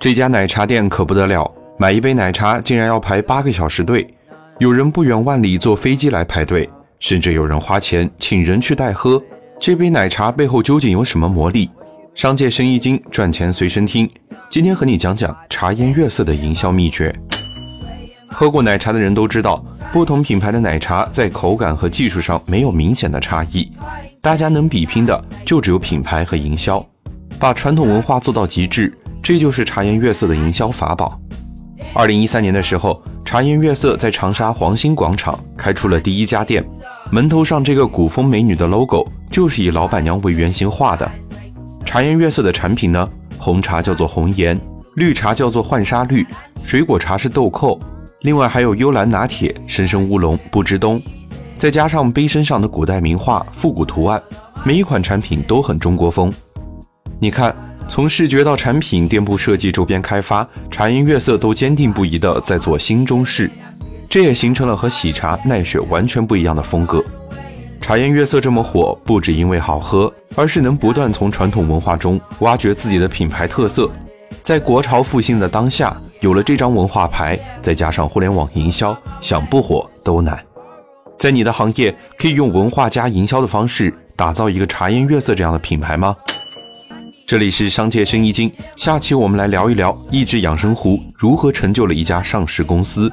这家奶茶店可不得了，买一杯奶茶竟然要排八个小时队，有人不远万里坐飞机来排队，甚至有人花钱请人去代喝。这杯奶茶背后究竟有什么魔力？商界生意经，赚钱随身听。今天和你讲讲茶颜悦色的营销秘诀。喝过奶茶的人都知道，不同品牌的奶茶在口感和技术上没有明显的差异，大家能比拼的就只有品牌和营销，把传统文化做到极致，这就是茶颜悦色的营销法宝。二零一三年的时候，茶颜悦色在长沙黄兴广场开出了第一家店，门头上这个古风美女的 logo 就是以老板娘为原型画的。茶颜悦色的产品呢，红茶叫做红颜，绿茶叫做浣纱绿，水果茶是豆蔻，另外还有幽兰拿铁、生生乌龙、不知冬，再加上杯身上的古代名画、复古图案，每一款产品都很中国风。你看，从视觉到产品、店铺设计、周边开发，茶颜悦色都坚定不移地在做新中式，这也形成了和喜茶、奈雪完全不一样的风格。茶颜悦色这么火，不只因为好喝，而是能不断从传统文化中挖掘自己的品牌特色。在国潮复兴的当下，有了这张文化牌，再加上互联网营销，想不火都难。在你的行业，可以用文化加营销的方式打造一个茶颜悦色这样的品牌吗？这里是商界生意经，下期我们来聊一聊益智养生壶如何成就了一家上市公司。